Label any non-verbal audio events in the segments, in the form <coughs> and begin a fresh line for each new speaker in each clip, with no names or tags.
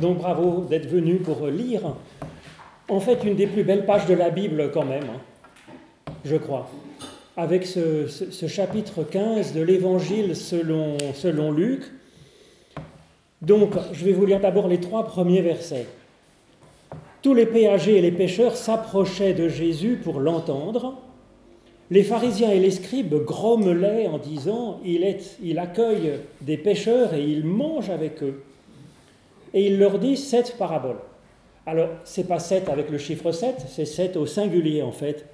Donc bravo d'être venu pour lire, en fait, une des plus belles pages de la Bible quand même, hein, je crois, avec ce, chapitre 15 de l'Évangile selon, selon Luc. Donc, je vais vous lire d'abord les trois premiers versets. Tous les péagers et les pêcheurs s'approchaient de Jésus pour l'entendre. Les pharisiens et les scribes grommelaient en disant il, accueille des pêcheurs et il mange avec eux. Et il leur dit sept paraboles. Alors, c'est pas sept avec le chiffre 7, c'est sept au singulier en fait.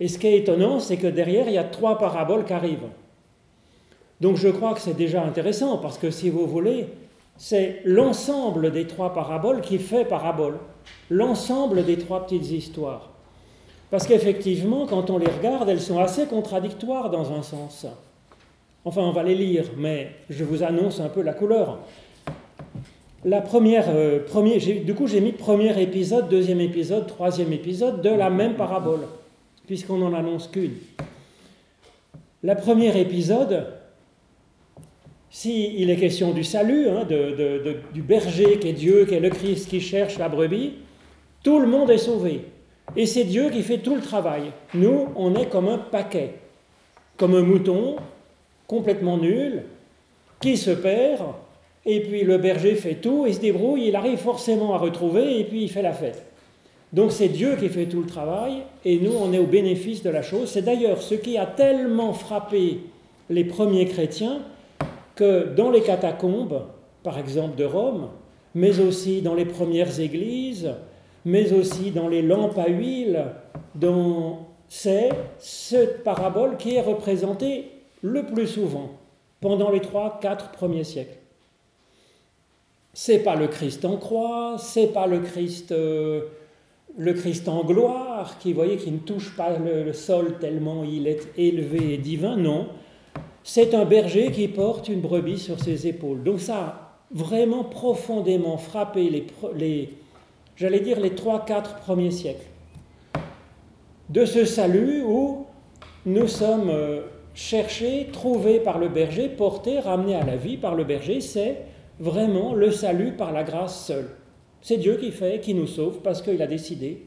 Et ce qui est étonnant, c'est que derrière, il y a trois paraboles qui arrivent. Donc je crois que c'est déjà intéressant, parce que si vous voulez, c'est l'ensemble des trois paraboles qui fait parabole, l'ensemble des trois petites histoires. Parce qu'effectivement, quand on les regarde, elles sont assez contradictoires dans un sens. Enfin, on va les lire, mais je vous annonce un peu la couleur. La première, euh, du coup, j'ai mis premier épisode, deuxième épisode, troisième épisode de la même parabole, puisqu'on n'en annonce qu'une. La première épisode, s'il est question du salut, hein, du berger qui est Dieu, qui est le Christ, qui cherche la brebis, tout le monde est sauvé. Et c'est Dieu qui fait tout le travail. Nous, on est comme un paquet, comme un mouton complètement nul, qui se perd, et puis le berger fait tout, il se débrouille, il arrive forcément à retrouver, et puis il fait la fête. Donc c'est Dieu qui fait tout le travail, et nous, on est au bénéfice de la chose. C'est d'ailleurs ce qui a tellement frappé les premiers chrétiens que dans les catacombes, par exemple de Rome, mais aussi dans les premières églises, mais aussi dans les lampes à huile, c'est cette parabole qui est représentée le plus souvent pendant les trois, quatre premiers siècles. C'est pas le Christ en croix, c'est pas le Christ, euh, le Christ en gloire, qui, voyez, qui ne touche pas le, sol tellement il est élevé et divin, non. C'est un berger qui porte une brebis sur ses épaules. Donc ça a vraiment profondément frappé les, les j'allais dire les trois, quatre premiers siècles. De ce salut où nous sommes euh, cherchés, trouvés par le berger, portés, ramenés à la vie par le berger, c'est vraiment le salut par la grâce seule. C'est Dieu qui fait, qui nous sauve parce qu'il a décidé.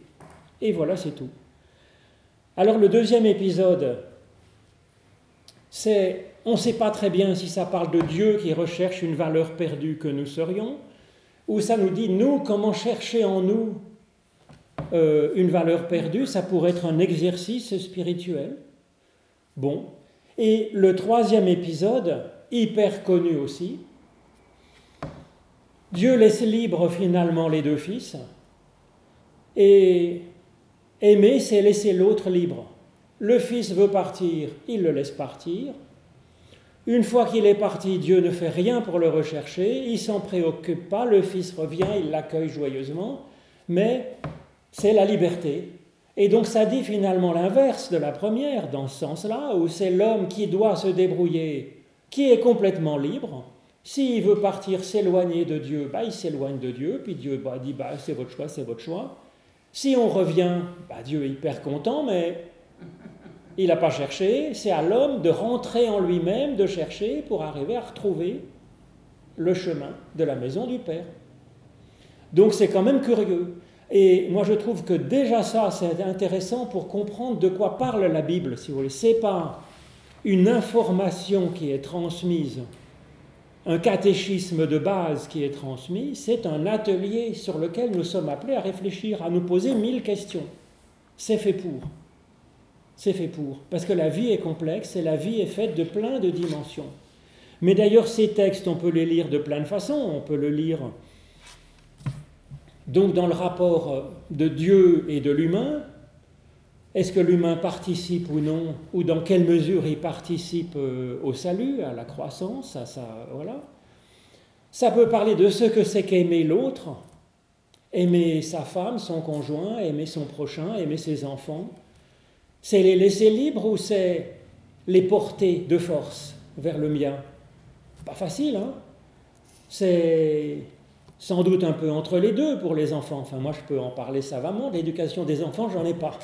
Et voilà, c'est tout. Alors le deuxième épisode, c'est, on ne sait pas très bien si ça parle de Dieu qui recherche une valeur perdue que nous serions, où ça nous dit, nous, comment chercher en nous euh, une valeur perdue, ça pourrait être un exercice spirituel. Bon. Et le troisième épisode, hyper connu aussi, Dieu laisse libre finalement les deux fils, et aimer, c'est laisser l'autre libre. Le fils veut partir, il le laisse partir. Une fois qu'il est parti, Dieu ne fait rien pour le rechercher, il s'en préoccupe pas, le Fils revient, il l'accueille joyeusement, mais c'est la liberté. Et donc ça dit finalement l'inverse de la première, dans ce sens-là, où c'est l'homme qui doit se débrouiller, qui est complètement libre. S'il veut partir s'éloigner de Dieu, bah, il s'éloigne de Dieu, puis Dieu bah, dit bah, c'est votre choix, c'est votre choix. Si on revient, bah, Dieu est hyper content, mais il n'a pas cherché, c'est à l'homme de rentrer en lui-même, de chercher pour arriver à retrouver le chemin de la maison du Père. Donc c'est quand même curieux. Et moi je trouve que déjà ça, c'est intéressant pour comprendre de quoi parle la Bible, si vous voulez. Ce n'est pas une information qui est transmise, un catéchisme de base qui est transmis, c'est un atelier sur lequel nous sommes appelés à réfléchir, à nous poser mille questions. C'est fait pour c'est fait pour. Parce que la vie est complexe et la vie est faite de plein de dimensions. Mais d'ailleurs, ces textes, on peut les lire de plein de façons. On peut le lire donc dans le rapport de Dieu et de l'humain. Est-ce que l'humain participe ou non Ou dans quelle mesure il participe euh, au salut, à la croissance, à ça, voilà. Ça peut parler de ce que c'est qu'aimer l'autre, aimer sa femme, son conjoint, aimer son prochain, aimer ses enfants. C'est les laisser libres ou c'est les porter de force vers le mien? Pas facile, hein C'est sans doute un peu entre les deux pour les enfants. Enfin, moi, je peux en parler savamment. L'éducation des enfants, j'en ai pas.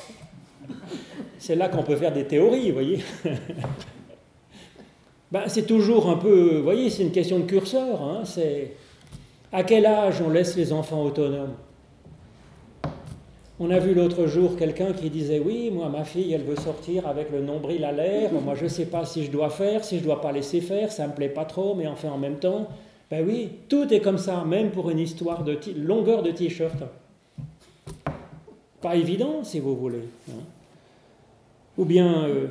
C'est là qu'on peut faire des théories, vous voyez. <laughs> ben, c'est toujours un peu, vous voyez, c'est une question de curseur. Hein c'est À quel âge on laisse les enfants autonomes? On a vu l'autre jour quelqu'un qui disait oui, moi ma fille elle veut sortir avec le nombril à l'air, moi je ne sais pas si je dois faire, si je dois pas laisser faire, ça me plaît pas trop, mais enfin en même temps, ben oui, tout est comme ça, même pour une histoire de longueur de t-shirt. Pas évident si vous voulez. Hein. Ou bien, je euh,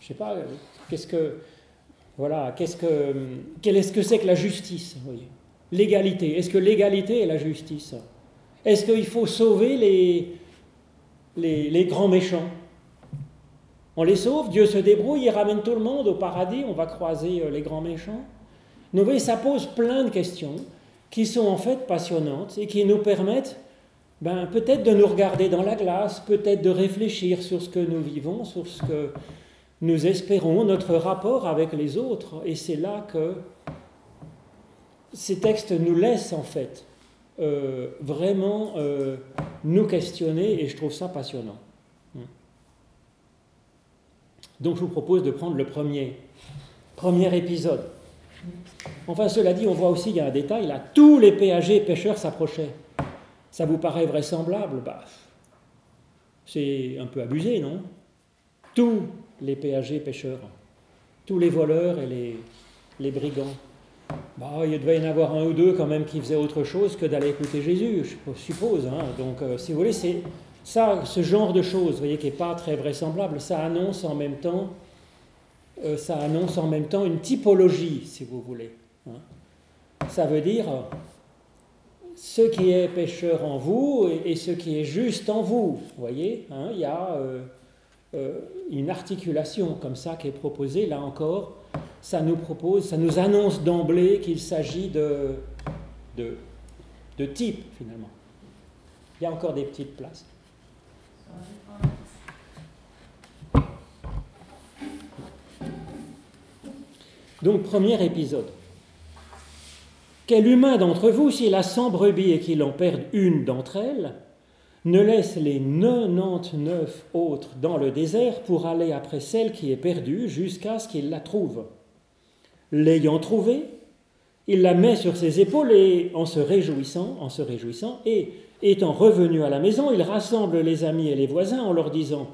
je sais pas, euh, qu'est-ce que voilà, qu'est-ce que qu'est-ce que c'est que la justice L'égalité. Est-ce que l'égalité est la justice? Est-ce qu'il faut sauver les, les, grands méchants? On les sauve, Dieu se débrouille, il ramène tout le monde au paradis, on va croiser euh, les grands méchants. Vous voyez, ça pose plein de questions qui sont en fait passionnantes et qui nous permettent ben, peut-être de nous regarder dans la glace, peut-être de réfléchir sur ce que nous vivons, sur ce que nous espérons, notre rapport avec les autres. Et c'est là que ces textes nous laissent en fait euh, vraiment euh, nous questionner et je trouve ça passionnant. Hmm. Donc je vous propose de prendre le premier, premier épisode. Enfin, cela dit, on voit aussi, il y a un détail, là, tous les péagers pêcheurs s'approchaient. Ça vous paraît vraisemblable? Bah, C'est un peu abusé, non? Tous les péagers pêcheurs, tous les voleurs et les, brigands. Bah, il devait y en avoir un ou deux quand même qui faisaient autre chose que d'aller écouter Jésus, je suppose. Hein. Donc, euh, si vous voulez, c'est ça, ce genre de choses, vous voyez, qui n'est pas très vraisemblable, ça annonce en même temps, euh, ça annonce en même temps une typologie, si vous voulez. Hein. Ça veut dire ce qui est pécheur en vous et, ce qui est juste en vous. Vous voyez, hein, il y a euh, une articulation comme ça qui est proposée, là encore, ça nous propose, ça nous annonce d'emblée qu'il s'agit de, de, de type finalement. Il y a encore des petites places. Donc, premier épisode. Quel humain d'entre vous, s'il a cent brebis et qu'il en perd une d'entre elles, ne laisse les 99 autres dans le désert pour aller après celle qui est perdue jusqu'à ce qu'il la trouve? L'ayant trouvée, il la met sur ses épaules et en se réjouissant, en se réjouissant, et étant revenu à la maison, il rassemble les amis et les voisins en leur disant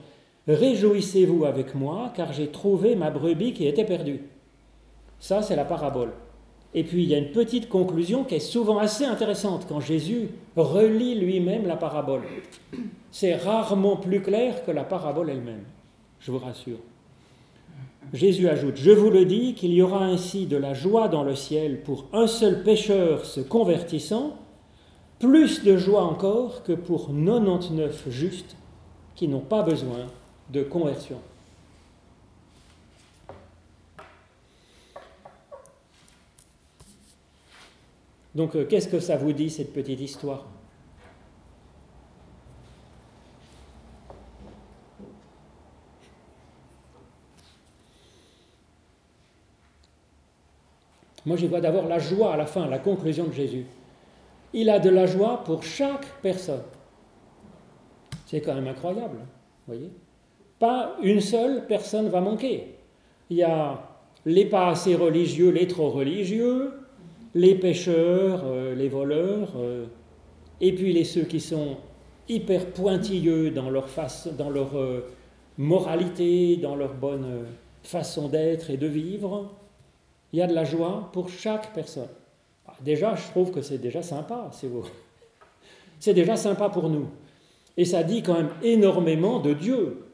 Réjouissez-vous avec moi, car j'ai trouvé ma brebis qui était perdue. Ça, c'est la parabole. Et puis, il y a une petite conclusion qui est souvent assez intéressante quand Jésus relit lui-même la parabole. C'est rarement plus clair que la parabole elle-même, je vous rassure. Jésus ajoute, Je vous le dis, qu'il y aura ainsi de la joie dans le ciel pour un seul pécheur se convertissant, plus de joie encore que pour 99 justes qui n'ont pas besoin de conversion. Donc euh, qu'est-ce que ça vous dit, cette petite histoire? Moi, j'y vois d'abord la joie à la fin, la conclusion de Jésus. Il a de la joie pour chaque personne. C'est quand même incroyable, voyez Pas une seule personne va manquer. Il y a les pas assez religieux, les trop religieux, les pêcheurs, euh, les voleurs, euh, et puis les ceux qui sont hyper pointilleux dans leur, face, dans leur euh, moralité, dans leur bonne façon d'être et de vivre il y a de la joie pour chaque personne. Ah, déjà, je trouve que c'est déjà sympa, c'est vous. C'est déjà sympa pour nous. Et ça dit quand même énormément de Dieu,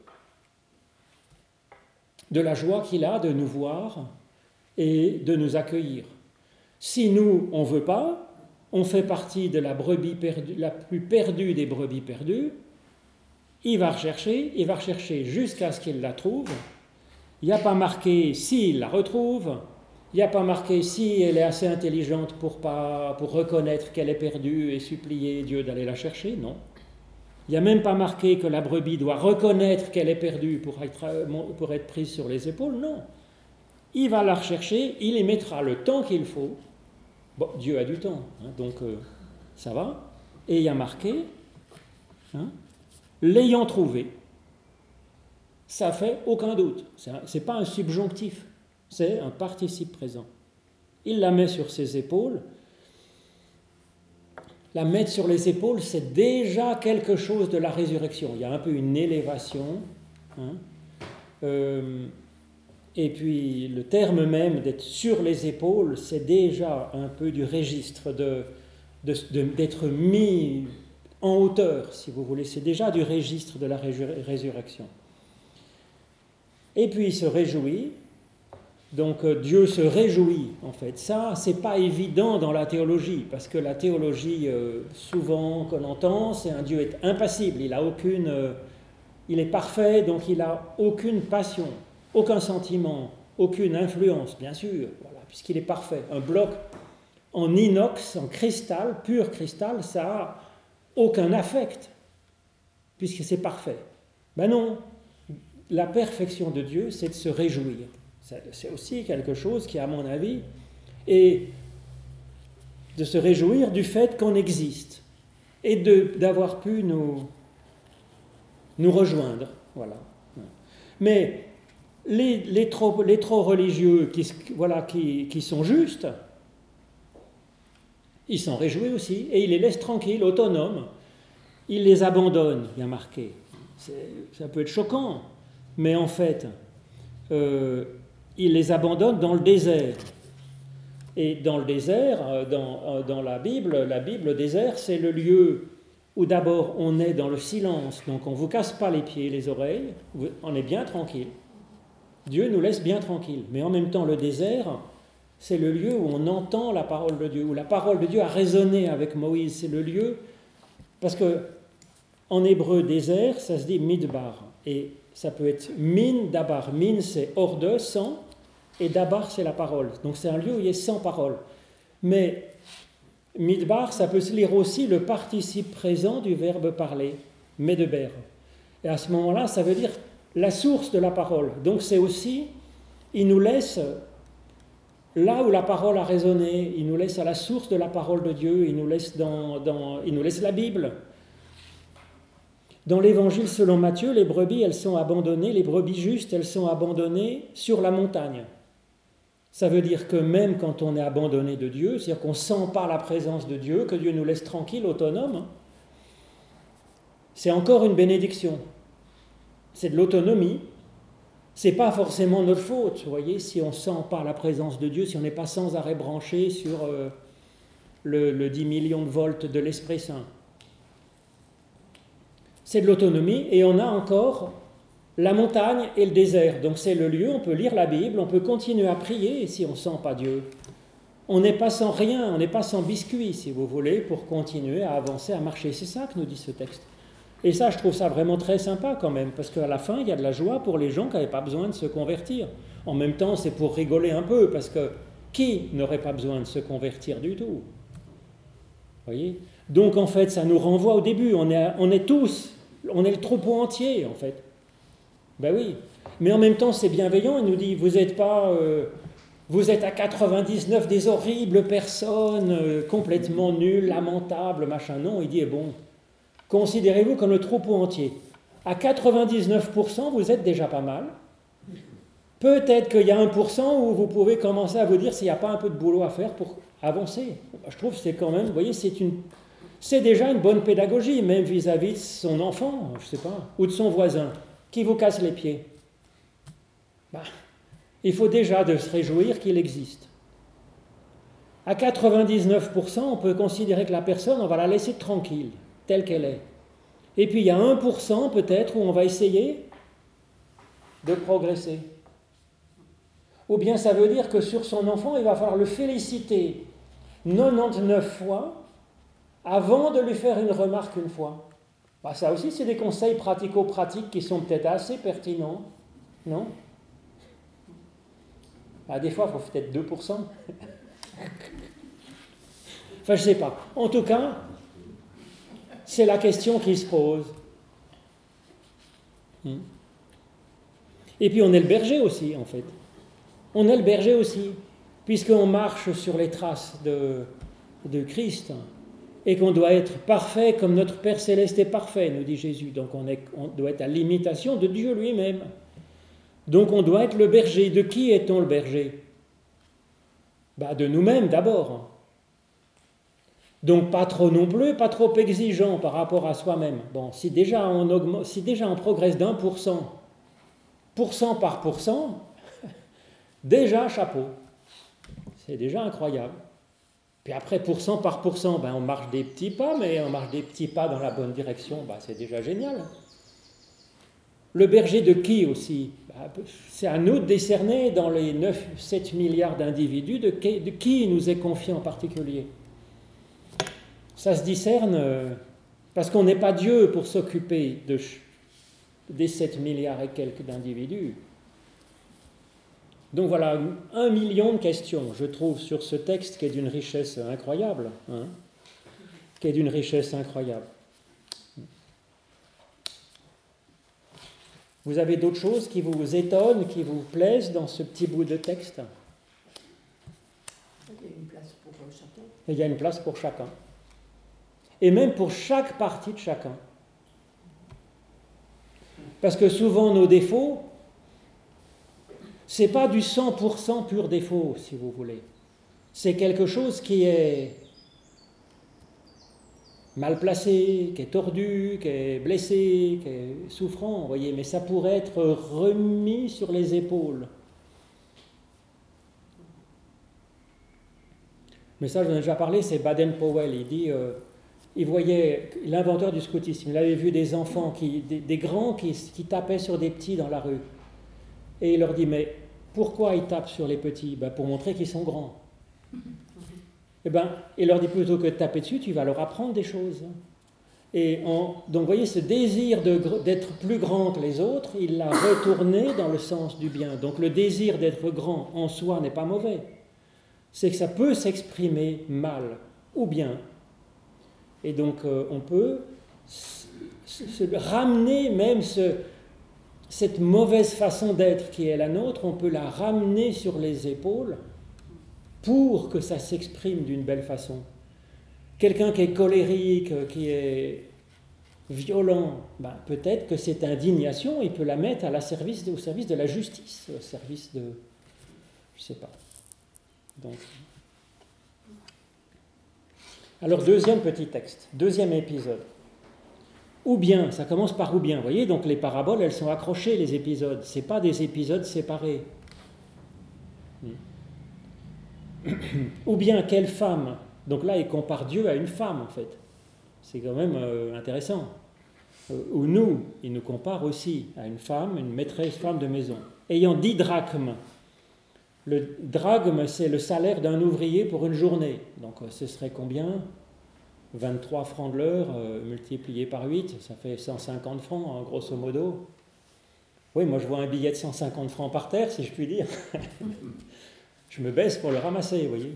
de la joie qu'il a de nous voir et de nous accueillir. Si nous, on ne veut pas, on fait partie de la brebis perdue, la plus perdue des brebis perdues, il va rechercher, il va rechercher jusqu'à ce qu'il la trouve. Il n'y a pas marqué s'il la retrouve, il n'y a pas marqué si elle est assez intelligente pour, pas, pour reconnaître qu'elle est perdue et supplier Dieu d'aller la chercher, non. Il n'y a même pas marqué que la brebis doit reconnaître qu'elle est perdue pour être, pour être prise sur les épaules, non. Il va la rechercher, il y mettra le temps qu'il faut. Dieu a du temps, hein, donc euh, ça va. Et il y a marqué, hein, l'ayant trouvé, ça fait aucun doute. Ce n'est pas un subjonctif c'est un participe présent. Il la met sur ses épaules. la mettre sur les épaules, c'est déjà quelque chose de la résurrection. Il y a un peu une élévation. Hein. Euh, et puis le terme même d'être sur les épaules, c'est déjà un peu du registre de, d'être mis en hauteur, si vous voulez. C'est déjà du registre de la résurrection. Et puis il se réjouit. Donc euh, Dieu se réjouit, en fait. Ça, c'est pas évident dans la théologie, parce que la théologie, euh, souvent qu'on entend, c'est un Dieu est impassible. Il a aucune, euh, il est parfait, donc il a aucune passion, aucun sentiment, aucune influence, bien sûr, puisqu'il est parfait. Un bloc en inox, en cristal, pur cristal, ça a aucun affect, puisque c'est parfait. Ben non, la perfection de Dieu, c'est de se réjouir. C'est aussi quelque chose qui, à mon avis, est de se réjouir du fait qu'on existe et d'avoir pu nous, nous rejoindre. Voilà. Mais les, trop, religieux qui, voilà, qui, sont justes, ils s'en réjouissent aussi et ils les laissent tranquilles, autonomes. Ils les abandonnent, bien marqué. Ça peut être choquant, mais en fait, euh, il les abandonne dans le désert. Et dans le désert, euh, dans, euh, dans la Bible, la Bible, le désert, c'est le lieu où d'abord on est dans le silence, donc on ne vous casse pas les pieds, les oreilles, on est bien tranquille. Dieu nous laisse bien tranquille. Mais en même temps, le désert, c'est le lieu où on entend la parole de Dieu, où la parole de Dieu a résonné avec Moïse. C'est le lieu, parce que en hébreu, désert, ça se dit midbar. Et ça peut être min dabar. Min, c'est hors de, sans, et dabar, c'est la parole. Donc c'est un lieu où il a sans parole. Mais midbar, ça peut se lire aussi le participe présent du verbe parler, medber. Et à ce moment-là, ça veut dire la source de la parole. Donc c'est aussi, il nous laisse là où la parole a résonné, il nous laisse à la source de la parole de Dieu, il nous laisse, dans, il nous laisse la Bible. Dans l'évangile selon Matthieu, les brebis, elles sont abandonnées, les brebis justes, elles sont abandonnées sur la montagne. Ça veut dire que même quand on est abandonné de Dieu, c'est-à-dire qu'on ne sent pas la présence de Dieu, que Dieu nous laisse tranquille, autonome, c'est encore une bénédiction. C'est de l'autonomie. C'est pas forcément notre faute, vous voyez, si on sent pas la présence de Dieu, si on n'est pas sans arrêt branché sur euh, le, le 10 millions de volts de l'Esprit Saint c'est de l'autonomie, et on a encore la montagne et le désert. Donc c'est le lieu, on peut lire la Bible, on peut continuer à prier si on ne sent pas Dieu. On n'est pas sans rien, on n'est pas sans biscuit, si vous voulez, pour continuer à avancer, à marcher. C'est ça que nous dit ce texte. Et ça, je trouve ça vraiment très sympa quand même, parce qu'à la fin, il y a de la joie pour les gens qui n'avaient pas besoin de se convertir. En même temps, c'est pour rigoler un peu, parce que qui n'aurait pas besoin de se convertir du tout? Voyez? Donc en fait, ça nous renvoie au début. On est, tous on est le troupeau entier, en fait. Ben oui. Mais en même temps, c'est bienveillant. Il nous dit, vous êtes pas... Euh, vous êtes à 99 des horribles personnes, euh, complètement nulles, lamentables, machin. Non, il dit, eh bon, considérez-vous comme le troupeau entier. À 99%, vous êtes déjà pas mal. Peut-être qu'il y a 1% où vous pouvez commencer à vous dire s'il n'y a pas un peu de boulot à faire pour avancer. Je trouve que c'est quand même, vous voyez, c'est déjà une bonne pédagogie, même vis-à-vis de son enfant, je ne sais pas, ou de son voisin, qui vous casse les pieds. Bah, il faut déjà se réjouir qu'il existe. À 99%, on peut considérer que la personne, on va la laisser tranquille, telle qu'elle est. Et puis il y a 1% peut-être où on va essayer de progresser. Ou bien ça veut dire que sur son enfant, il va falloir le féliciter 99 fois avant de lui faire une remarque une fois. Bah, ça aussi, c'est des conseils pratico-pratiques qui sont peut-être assez pertinents, non? Bah, Des fois, il faut peut-être 2%. <laughs> enfin, je ne sais pas. En tout cas, c'est la question qui se pose. Hmm. Et puis on est le berger aussi, en fait. On est le berger aussi, puisqu'on marche sur les traces de, Christ et qu'on doit être parfait comme notre Père céleste est parfait, nous dit Jésus. Donc on, on doit être à l'imitation de Dieu lui-même. Donc on doit être le berger. De qui est-on le berger? Bah De nous-mêmes d'abord. Donc pas trop non plus, pas trop exigeant par rapport à soi-même. Bon, si déjà on, augmente, si déjà on progresse d'un pour cent, pour cent par pourcent, <laughs> déjà chapeau. C'est déjà incroyable. Puis après, pourcent par pourcent, ben, on marche des petits pas, mais on marche des petits pas dans la bonne direction, ben, c'est déjà génial. Le berger de qui aussi? Ben, C'est à nous de décerner dans les 9-7 milliards d'individus de qui nous est confié en particulier. Ça se discerne euh, parce qu'on n'est pas Dieu pour s'occuper de, des 7 milliards et quelques d'individus. Donc voilà, un million de questions, je trouve, sur ce texte qui est d'une richesse incroyable. Hein, qui est d'une richesse incroyable. Vous avez d'autres choses qui vous étonnent, qui vous plaisent dans ce petit bout de texte?
Il y a une place pour euh, chacun.
Il y a une place pour chacun. Et même pour chaque partie de chacun. Parce que souvent nos défauts, c'est pas du 100% pur défaut, si vous voulez. C'est quelque chose qui est mal placé, qui est tordu, qui est blessé, qui est souffrant, vous voyez, mais ça pourrait être remis sur les épaules. Mais ça, j'en ai déjà parlé, c'est Baden-Powell. Il dit, euh, il voyait, l'inventeur du scoutisme, il avait vu des enfants, qui, des, grands qui, qui tapaient sur des petits dans la rue. Et il leur dit, mais pourquoi ils tapent sur les petits? Ben, Pour montrer qu'ils sont grands. <laughs> Eh ben, il leur dit plutôt que de taper dessus, tu vas leur apprendre des choses. Et donc, vous voyez, ce désir d'être plus grand que les autres, il l'a retourné dans le sens du bien. Donc, le désir d'être grand en soi n'est pas mauvais. C'est que ça peut s'exprimer mal ou bien. Et donc, euh, on peut ramener même ce, cette mauvaise façon d'être qui est la nôtre, on peut la ramener sur les épaules pour que ça s'exprime d'une belle façon. Quelqu'un qui est colérique, qui est violent, ben, peut-être que cette indignation, il peut la mettre au service de la justice, au service de... Je ne sais pas. Donc, alors deuxième petit texte, deuxième épisode. Ou bien, ça commence par ou bien. Vous voyez, donc les paraboles, elles sont accrochées, les épisodes. Ce pas des épisodes séparés. Ou bien, quelle femme? Donc là, il compare Dieu à une femme, en fait. C'est quand même euh, intéressant. Euh, ou nous, il nous compare aussi à une femme, une maîtresse femme de maison, ayant dix drachmes. Le drachme, c'est le salaire d'un ouvrier pour une journée. Donc euh, ce serait combien? 23 francs de l'heure euh, multiplié par 8, ça fait 150 francs, hein, grosso modo. Oui, moi je vois un billet de 150 francs par terre, si je puis dire. <laughs> je me baisse pour le ramasser, vous voyez.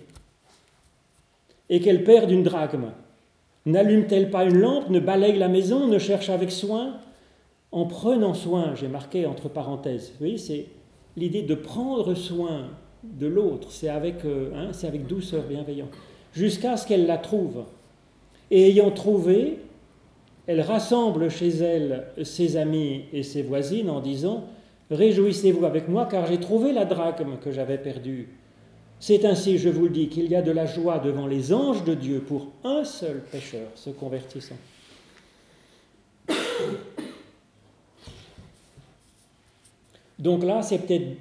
Et qu'elle perd d'une drachme. N'allume-t-elle pas une lampe, ne balaye la maison, ne cherche avec soin? En prenant soin, j'ai marqué entre parenthèses, vous voyez, c'est l'idée de prendre soin de l'autre, c'est avec, euh, hein, douceur, bienveillant, jusqu'à ce qu'elle la trouve. Et ayant trouvé, elle rassemble chez elle ses amis et ses voisines en disant Réjouissez-vous avec moi, car j'ai trouvé la drachme que j'avais perdue. C'est ainsi, je vous le dis, qu'il y a de la joie devant les anges de Dieu pour un seul pécheur se convertissant. Donc là, c'est peut-être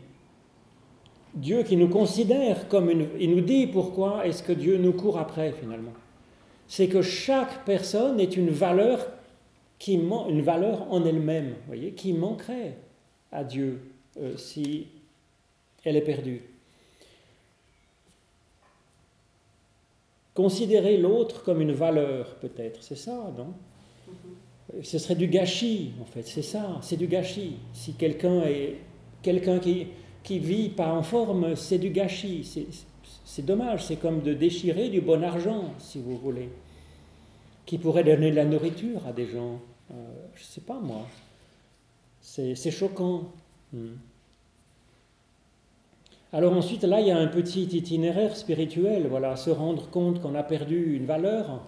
Dieu qui nous considère comme une... Il nous dit pourquoi est-ce que Dieu nous court après finalement c'est que chaque personne est une valeur, qui, une valeur en elle-même, voyez, qui manquerait à Dieu euh, si elle est perdue. Considérer l'autre comme une valeur, peut-être, c'est ça, non? Ce serait du gâchis, en fait, c'est ça, c'est du gâchis. Si quelqu'un est quelqu'un qui, qui vit pas en forme, c'est du gâchis. C'est dommage, c'est comme de déchirer du bon argent, si vous voulez qui pourrait donner de la nourriture à des gens. Euh, je ne sais pas moi. C'est choquant. Hmm. Alors ensuite, là, il y a un petit itinéraire spirituel, voilà, se rendre compte qu'on a perdu une valeur,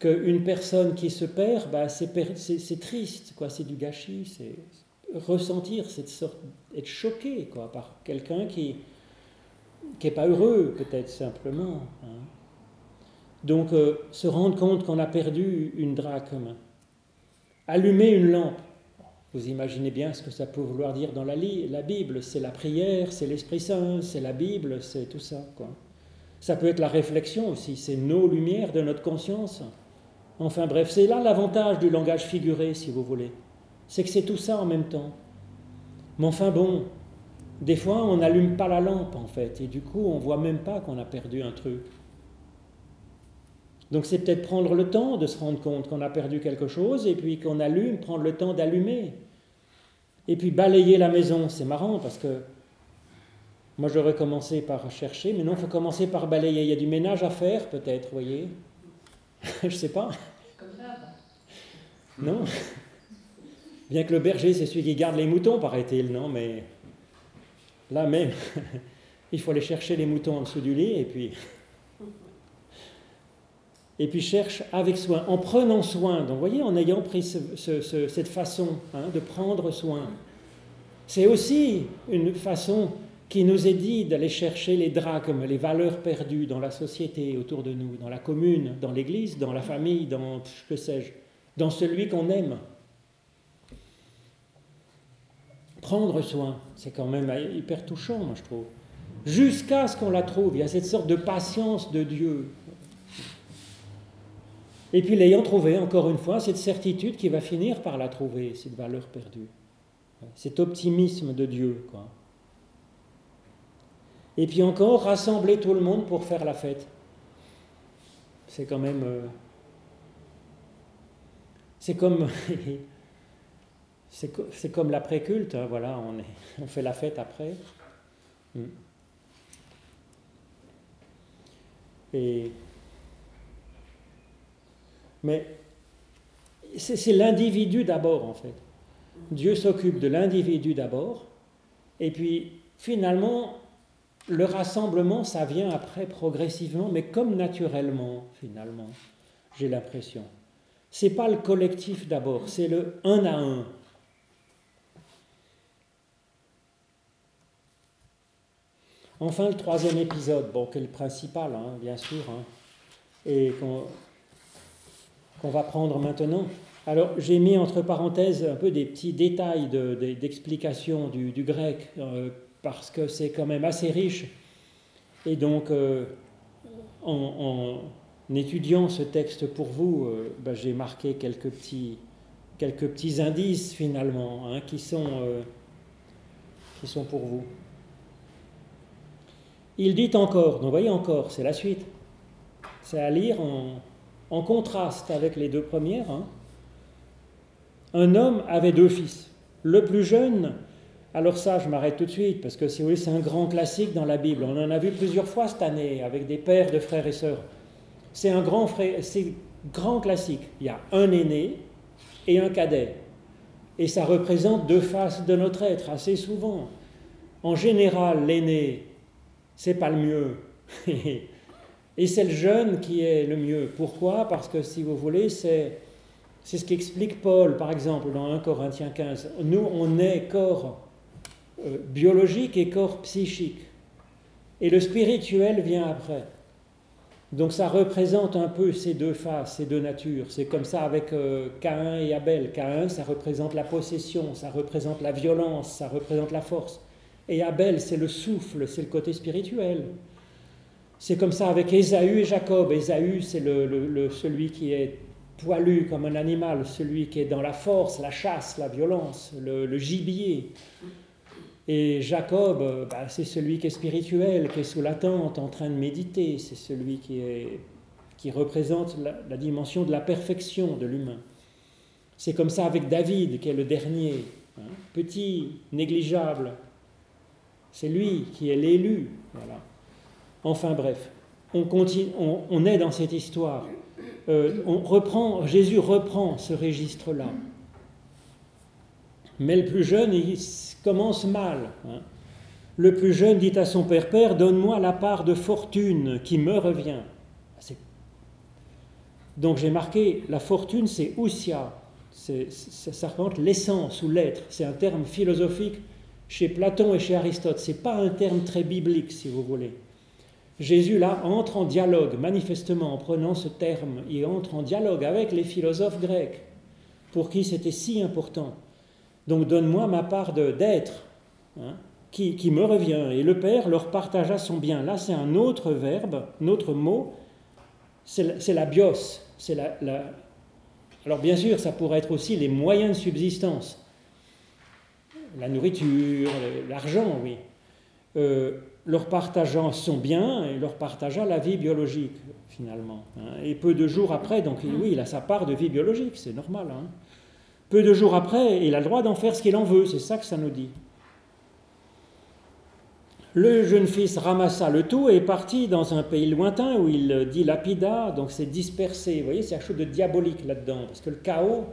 qu'une personne qui se perd, bah, c'est triste, quoi, c'est du gâchis, c'est ressentir cette sorte, être choqué, quoi, par quelqu'un qui n'est pas heureux, peut-être simplement. Hein. Donc euh, se rendre compte qu'on a perdu une drachme. Allumer une lampe. Vous imaginez bien ce que ça peut vouloir dire dans la, la Bible. C'est la prière, c'est l'Esprit Saint, c'est la Bible, c'est tout ça. Quoi. Ça peut être la réflexion aussi, c'est nos lumières de notre conscience. Enfin bref, c'est là l'avantage du langage figuré, si vous voulez. C'est que c'est tout ça en même temps. Mais enfin bon, des fois on n'allume pas la lampe en fait, et du coup on voit même pas qu'on a perdu un truc. Donc c'est peut-être prendre le temps de se rendre compte qu'on a perdu quelque chose, et puis qu'on allume, prendre le temps d'allumer. Et puis balayer la maison, c'est marrant parce que moi j'aurais commencé par chercher, mais non, il faut commencer par balayer. Il y a du ménage à faire peut-être, vous voyez <laughs> Je sais pas. Non Bien que le berger, c'est celui qui garde les moutons, paraît-il, non Mais là même, <laughs> il faut aller chercher les moutons en dessous du lit et puis. Et puis cherche avec soin, en prenant soin. Donc vous voyez, en ayant pris cette façon hein, de prendre soin. C'est aussi une façon qui nous est dit d'aller chercher les drachmes, les valeurs perdues dans la société autour de nous, dans la commune, dans l'église, dans la famille, dans que sais-je, dans celui qu'on aime. Prendre soin, c'est quand même hyper touchant, moi je trouve. Jusqu'à ce qu'on la trouve, il y a cette sorte de patience de Dieu. Et puis l'ayant trouvée, encore une fois, cette certitude qui va finir par la trouver, cette valeur perdue. Cet optimisme de Dieu, quoi. Et puis encore, rassembler tout le monde pour faire la fête. C'est quand même... Euh, c'est comme... <laughs> C'est comme l'après-culte, hein, voilà, on, est, on, fait la fête après. Hmm. Mais c'est l'individu d'abord, en fait. Dieu s'occupe de l'individu d'abord, et puis finalement, le rassemblement, ça vient après progressivement, mais comme naturellement, finalement, j'ai l'impression. C'est pas le collectif d'abord, c'est le un à un. Enfin, le troisième épisode, bon, qui est le principal, hein, bien sûr, hein, et qu'on va prendre maintenant. Alors, j'ai mis entre parenthèses un peu des petits détails d'explication du, grec, euh, parce que c'est quand même assez riche. Et donc, euh, en, étudiant ce texte pour vous, euh, ben, j'ai marqué quelques petits, indices finalement, hein, qui, sont, qui sont pour vous. Il dit encore, donc voyez encore, c'est la suite. C'est à lire en, contraste avec les deux premières. Hein. Un homme avait deux fils. Le plus jeune, alors ça je m'arrête tout de suite parce que si vous voulez c'est un grand classique dans la Bible. On en a vu plusieurs fois cette année avec des pères de frères et sœurs. C'est un grand classique. Il y a un aîné et un cadet. Et ça représente deux faces de notre être assez souvent. En général, l'aîné c'est pas le mieux. <laughs> Et c'est le jeune qui est le mieux. Pourquoi? Parce que si vous voulez, c'est, c'est ce qu'explique Paul, par exemple, dans 1 Corinthiens 15. Nous, on est corps euh, biologique et corps psychique. Et le spirituel vient après. Donc ça représente un peu ces deux faces, ces deux natures. C'est comme ça avec euh, Caïn et Abel. Caïn, ça représente la possession, ça représente la violence, ça représente la force. Et Abel, c'est le souffle, c'est le côté spirituel. C'est comme ça avec Ésaü et Jacob. Ésaü, c'est le, celui qui est poilu comme un animal, celui qui est dans la force, la chasse, la violence, le, gibier. Et Jacob, bah, c'est celui qui est spirituel, qui est sous la tente, en train de méditer. C'est celui qui, représente la, dimension de la perfection de l'humain. C'est comme ça avec David, qui est le dernier, hein, petit, négligeable, c'est lui qui est l'élu. Voilà. Enfin bref, on, continue, on, est dans cette histoire. Euh, on reprend, Jésus reprend ce registre-là. Mais le plus jeune, il commence mal. Hein. Le plus jeune dit à son père, Père, donne-moi la part de fortune qui me revient. Donc j'ai marqué, la fortune, c'est ousia. Ça représente l'essence ou l'être. C'est un terme philosophique chez Platon et chez Aristote. Ce n'est pas un terme très biblique, si vous voulez. Jésus là entre en dialogue, manifestement en prenant ce terme, il entre en dialogue avec les philosophes grecs, pour qui c'était si important. Donc donne-moi ma part d'être, hein, qui, qui, me revient. Et le Père leur partagea son bien. Là, c'est un autre verbe, un autre mot, c'est la, bios. Alors bien sûr, ça pourrait être aussi les moyens de subsistance. La nourriture, l'argent, oui. Euh, leur partageant son bien et leur partagea la vie biologique, finalement. Hein. Et peu de jours après, donc oui, il a sa part de vie biologique, c'est normal. Hein. Peu de jours après, il a le droit d'en faire ce qu'il en veut, c'est ça que ça nous dit. Le jeune fils ramassa le tout et partit dans un pays lointain où il dilapida, donc c'est dispersé. Vous voyez, c'est quelque chose de diabolique là-dedans, parce que le chaos,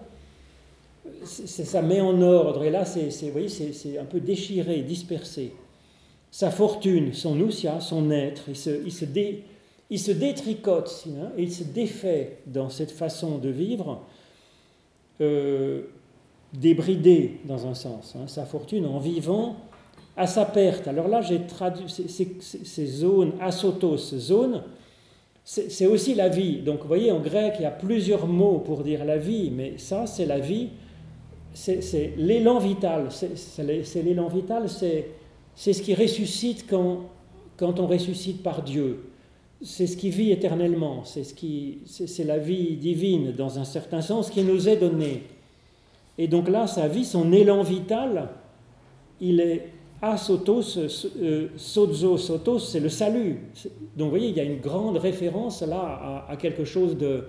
ça met en ordre, et là, c'est, vous voyez, c'est un peu déchiré, dispersé. Sa fortune, son ousia, son être, il se, détricote, hein, il se défait dans cette façon de vivre euh, débridé dans un sens, hein, sa fortune en vivant à sa perte. Alors là, j'ai traduit ces, zones, asotos, zone, c'est aussi la vie. Donc vous voyez, en grec, il y a plusieurs mots pour dire la vie, mais ça, c'est la vie, c'est l'élan vital. C'est l'élan vital, c'est ce qui ressuscite quand, quand on ressuscite par Dieu c'est ce qui vit éternellement, c'est ce la vie divine dans un certain sens qui nous est donnée. Et donc là, sa vie, son élan vital, il est asotos, sozo, sotos, c'est le salut. Donc vous voyez, il y a une grande référence là à, quelque chose de,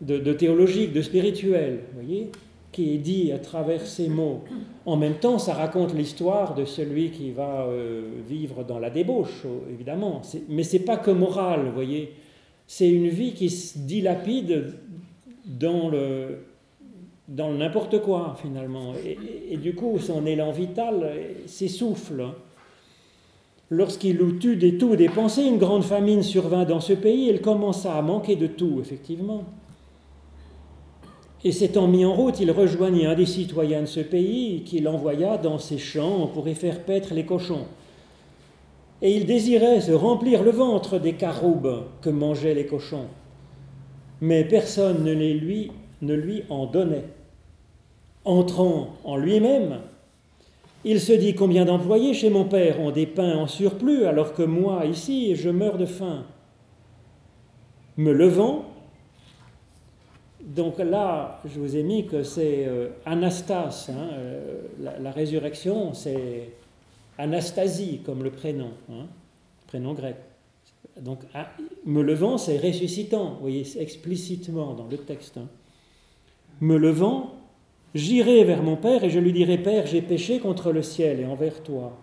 de, de, théologique, de spirituel. Vous voyez qui est dit à travers ces mots. En même temps, ça raconte l'histoire de celui qui va euh, vivre dans la débauche, évidemment. Mais ce n'est pas que moral, vous voyez. C'est une vie qui se dilapide dans le dans n'importe quoi, finalement. Et, du coup, son élan vital s'essouffle. Lorsqu'il eut des tout dépensé, une grande famine survint dans ce pays. Il commença à manquer de tout, effectivement. Et s'étant mis en route, il rejoignit un des citoyens de ce pays qui l'envoya dans ses champs pour y faire paître les cochons. Et il désirait se remplir le ventre des caroubes que mangeaient les cochons. Mais personne ne, lui, ne lui en donnait. Entrant en lui-même, il se dit combien d'employés chez mon père ont des pains en surplus alors que moi, ici, je meurs de faim. Me levant, donc là, je vous ai mis que c'est euh, Anastas, hein, euh, la, résurrection, c'est Anastasie comme le prénom, hein, prénom grec. Donc me levant, c'est ressuscitant, vous voyez, explicitement dans le texte. Hein. Me levant, j'irai vers mon Père et je lui dirai, Père, j'ai péché contre le ciel et envers toi.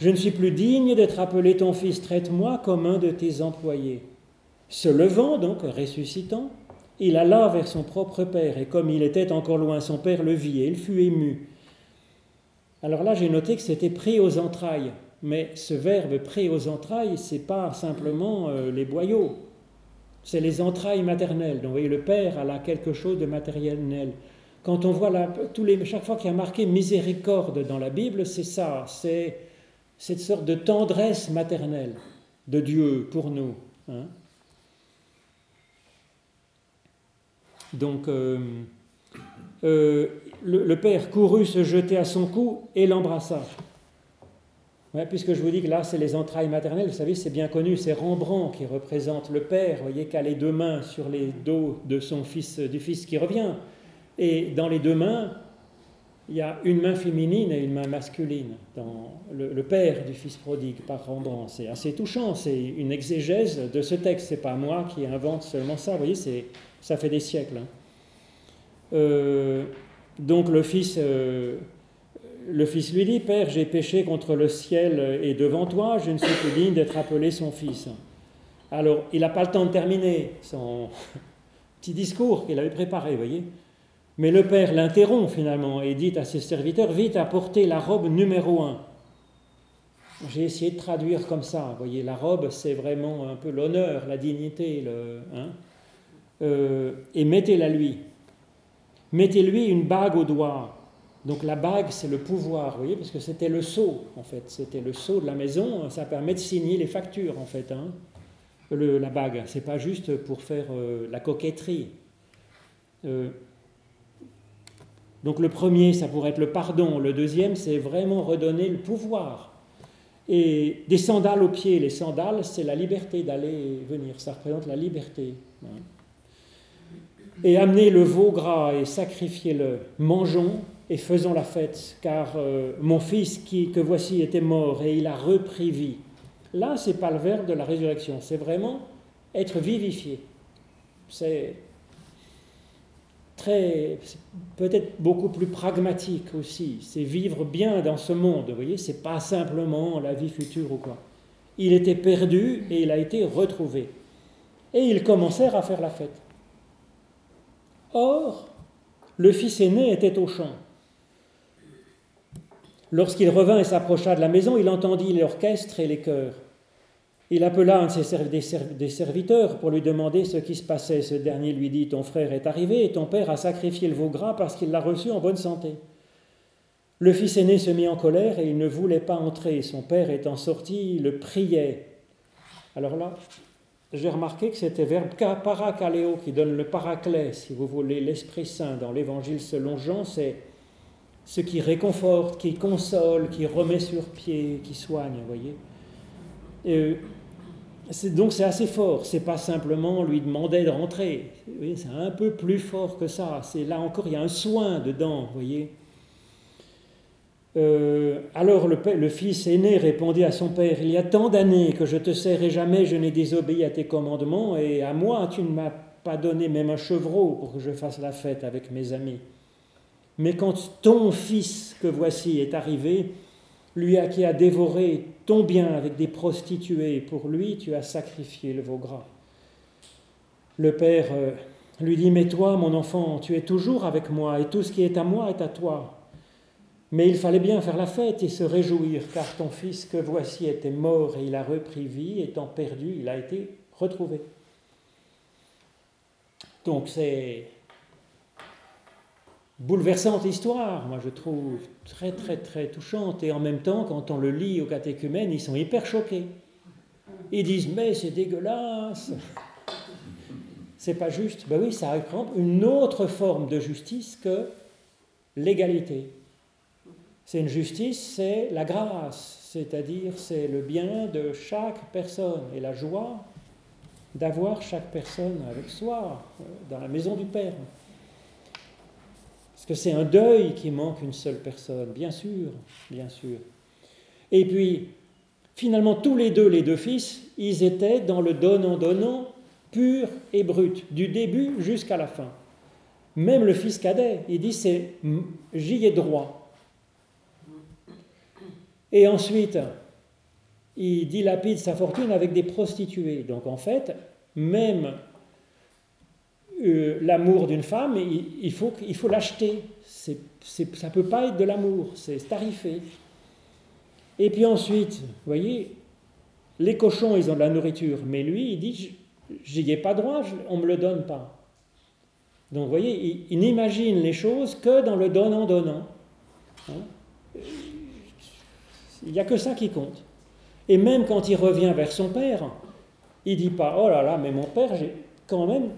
Je ne suis plus digne d'être appelé ton fils, traite-moi comme un de tes employés. Se levant, donc ressuscitant, il alla vers son propre père, et comme il était encore loin, son père le vit, et il fut ému. Alors là, j'ai noté que c'était pris aux entrailles, mais ce verbe pris aux entrailles, c'est pas simplement euh, les boyaux, c'est les entrailles maternelles. Donc, vous voyez, le père a là quelque chose de matériel. Quand on voit là, tous les, chaque fois qu'il y a marqué miséricorde dans la Bible, c'est ça, c'est cette sorte de tendresse maternelle de Dieu pour nous. Hein. Donc euh, euh, le, père courut se jeter à son cou et l'embrassa. puisque je vous dis que là, c'est les entrailles maternelles, vous savez, c'est bien connu, c'est Rembrandt qui représente le père, vous voyez, qui a les deux mains sur les dos de son fils, du fils qui revient. Et dans les deux mains, il y a une main féminine et une main masculine dans le, le père du fils prodigue par Rembrandt. C'est assez touchant, c'est une exégèse de ce texte, c'est pas moi qui invente seulement ça, vous voyez, c'est ça fait des siècles. Hein. Euh, donc le fils, euh, le fils lui dit, Père, j'ai péché contre le ciel et devant toi, je ne suis plus digne d'être appelé son fils. Alors, il n'a pas le temps de terminer son <laughs> petit discours qu'il avait préparé, vous voyez. Mais le père l'interrompt finalement et dit à ses serviteurs, vite apportez la robe numéro un. J'ai essayé de traduire comme ça, vous voyez, la robe c'est vraiment un peu l'honneur, la dignité, le, hein euh, et mettez-la lui. Mettez-lui une bague au doigt. Donc la bague, c'est le pouvoir, vous voyez, parce que c'était le sceau, en fait. C'était le sceau de la maison, ça permet de signer les factures, en fait. Hein. La bague, c'est pas juste pour faire euh, la coquetterie. Euh, donc le premier, ça pourrait être le pardon. Le deuxième, c'est vraiment redonner le pouvoir. Et des sandales aux pieds, les sandales, c'est la liberté d'aller et venir. Ça représente la liberté. Hein. Et amener le veau gras et sacrifier-le. Mangeons et faisons la fête, car euh, mon fils qui, que voici était mort et il a repris vie. Là, c'est pas le verbe de la résurrection, c'est vraiment être vivifié. C'est très, peut-être beaucoup plus pragmatique aussi. C'est vivre bien dans ce monde. Vous voyez, c'est pas simplement la vie future ou quoi. Il était perdu et il a été retrouvé. Et ils commencèrent à faire la fête. Or, le fils aîné était au champ. Lorsqu'il revint et s'approcha de la maison, il entendit l'orchestre et les chœurs. Il appela un de ses serviteurs pour lui demander ce qui se passait. Ce dernier lui dit Ton frère est arrivé et ton père a sacrifié le veau gras parce qu'il l'a reçu en bonne santé. Le fils aîné se mit en colère et il ne voulait pas entrer. Son père étant sorti, le priait. Alors là, j'ai remarqué que c'était verbe parakaleo qui donne le paraclet, si vous voulez, l'Esprit Saint dans l'Évangile selon Jean, c'est ce qui réconforte, qui console, qui remet sur pied, qui soigne, vous voyez. Et, donc c'est assez fort, c'est pas simplement lui demander de rentrer, c'est un peu plus fort que ça, c'est là encore, il y a un soin dedans, vous voyez. Euh, alors le, fils aîné répondit à son père, il y a tant d'années que je te sers jamais je n'ai désobéi à tes commandements, et à moi tu ne m'as pas donné même un chevreau pour que je fasse la fête avec mes amis. Mais quand ton fils que voici est arrivé, lui à qui a dévoré ton bien avec des prostituées, pour lui tu as sacrifié le veau gras. Le père euh, lui dit, mais toi, mon enfant, tu es toujours avec moi, et tout ce qui est à moi est à toi. Mais il fallait bien faire la fête et se réjouir, car ton fils que voici était mort et il a repris vie, étant perdu, il a été retrouvé. Donc c'est bouleversante histoire, moi je trouve très très très touchante, et en même temps, quand on le lit au catéchumène, ils sont hyper choqués. Ils disent mais c'est dégueulasse, c'est pas juste. Ben oui, ça reprend une autre forme de justice que l'égalité. C'est une justice, c'est la grâce, c'est-à-dire c'est le bien de chaque personne et la joie d'avoir chaque personne avec soi euh, dans la maison du Père. Parce que c'est un deuil qui manque une seule personne, bien sûr, bien sûr. Et puis, finalement, tous les deux, les deux fils, ils étaient dans le donnant-donnant pur et brut, du début jusqu'à la fin. Même le fils cadet, il dit c'est j'y ai droit. Et ensuite, il dilapide sa fortune avec des prostituées. Donc en fait, même euh, l'amour d'une femme, il, faut, l'acheter. ça ne peut pas être de l'amour, c'est tarifé. Et puis ensuite, vous voyez, les cochons, ils ont de la nourriture, mais lui, il dit, j'y ai pas droit, on ne me le donne pas. Donc vous voyez, il, n'imagine les choses que dans le donnant-donnant. Hein? Il n'y a que ça qui compte. Et même quand il revient vers son père, il dit pas, oh là là, mais mon père, quand même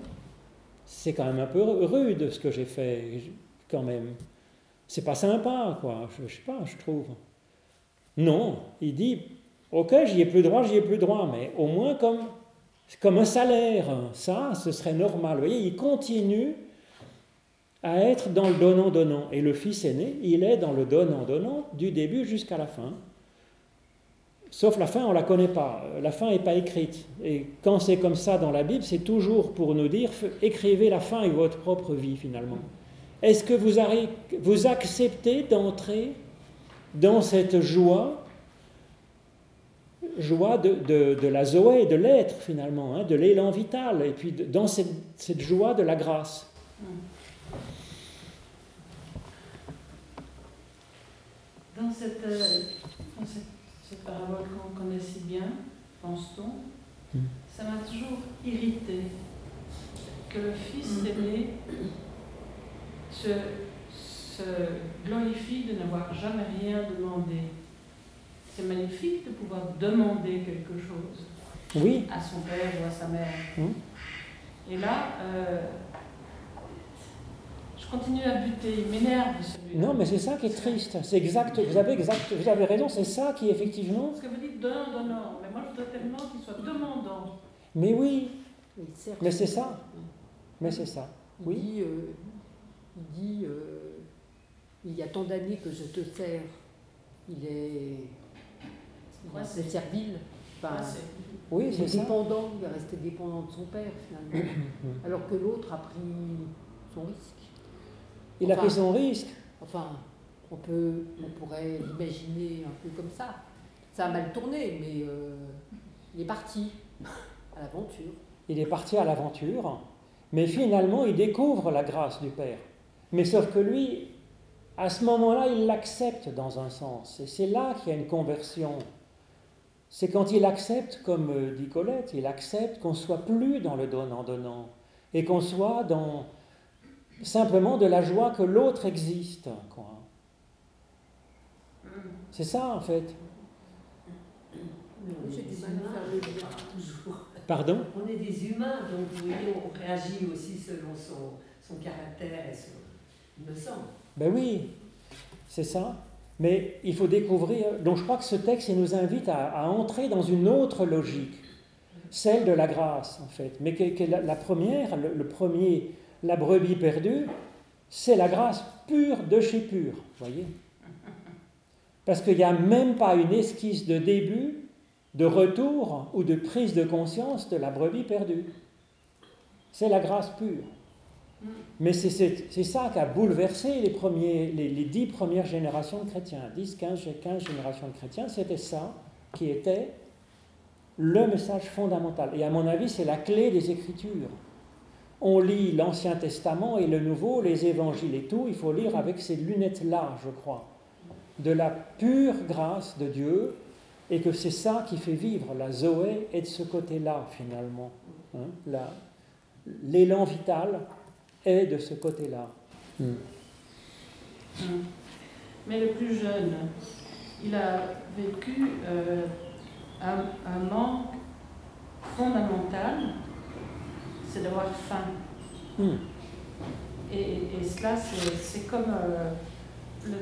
c'est quand même un peu rude ce que j'ai fait, quand même. C'est pas sympa, quoi. Je, je, sais pas, je trouve. Non, il dit, ok, j'y ai plus droit, j'y ai plus droit, mais au moins comme, comme un salaire. Ça, ce serait normal. Vous voyez, il continue à être dans le donnant-donnant. Et le fils aîné, il est dans le donnant-donnant du début jusqu'à la fin. Sauf la fin, on ne la connaît pas. La fin n'est pas écrite. Et quand c'est comme ça dans la Bible, c'est toujours pour nous dire, écrivez la fin et votre propre vie finalement. Est-ce que vous, vous acceptez d'entrer dans cette joie, joie de, la Zoé, de l'être finalement, hein, de l'élan vital, et puis dans cette, joie de la grâce?
Dans cette euh, cette parabole qu'on connaît si bien, pense-t-on, hmm. ça m'a toujours irrité que le fils hmm. aîné se, se glorifie de n'avoir jamais rien demandé. C'est magnifique de pouvoir demander quelque chose
Oui.
à son père ou à sa mère.
Hum.
Et là, euh, je continue à buter, il m'énerve celui-là.
Non, mais c'est ça qui est triste. C'est exact. Vous avez exact. Vous avez raison. C'est ça qui effectivement.
Parce que vous dites donnant, donnant, mais moi je voudrais tellement qu'il soit demandant.
Mais oui. Mais c'est ça. Mais c'est ça.
Il
Oui.
dit, euh, il, dit euh, il y a tant d'années que je te sers. Il est, il servile. Enfin,
c'est-
Oui,
il
c'est
dépendant, il est resté dépendant de son père finalement. <coughs> Alors que l'autre a pris son risque.
Il a pris son risque.
Enfin, on, peut, on pourrait l'imaginer un peu comme ça. Ça a mal tourné, mais euh, il est parti <laughs> à l'aventure.
Il est parti à l'aventure, mais finalement il découvre la grâce du Père. Mais sauf que lui, à ce moment-là, il l'accepte dans un sens. Et c'est là qu'il y a une conversion. C'est quand il accepte, comme euh, dit Colette, il accepte qu'on soit plus dans le donnant-donnant et qu'on soit dans simplement de la joie que l'autre existe. quoi. C'est ça en fait.
On
J'ai
est
du
des
mal à
humains,
faire le lien.
toujours.
Pardon?
On est des humains, donc vous voyez, on réagit aussi selon son, son caractère et son. Il me semble.
Ben oui, c'est ça. Mais il faut découvrir. Donc je crois que ce texte il nous invite à, à entrer dans une autre logique, celle de la grâce en fait. Mais que, que la, la première, le, le premier, la brebis perdue, c'est la grâce pure de chez pur, voyez. Parce qu'il n'y a même pas une esquisse de début, de retour ou de prise de conscience de la brebis perdue. C'est la grâce pure. Mais c'est- ça qui a bouleversé les dix premières générations de chrétiens. 10, 15, 15 générations de chrétiens, c'était ça qui était le message fondamental. Et à mon avis, c'est la clé des Écritures. On lit l'Ancien Testament et le Nouveau, les évangiles et tout, il faut lire avec ces lunettes-là, je crois, de la pure grâce de Dieu, et que c'est ça qui fait vivre la Zoé est de ce côté-là, finalement. Hein, la- L'élan vital est de ce côté-là.
Hum. Mais le plus jeune, il a vécu euh, un, un manque fondamental, c'est d'avoir faim.
Hmm.
Et, et cela, c'est comme euh, le.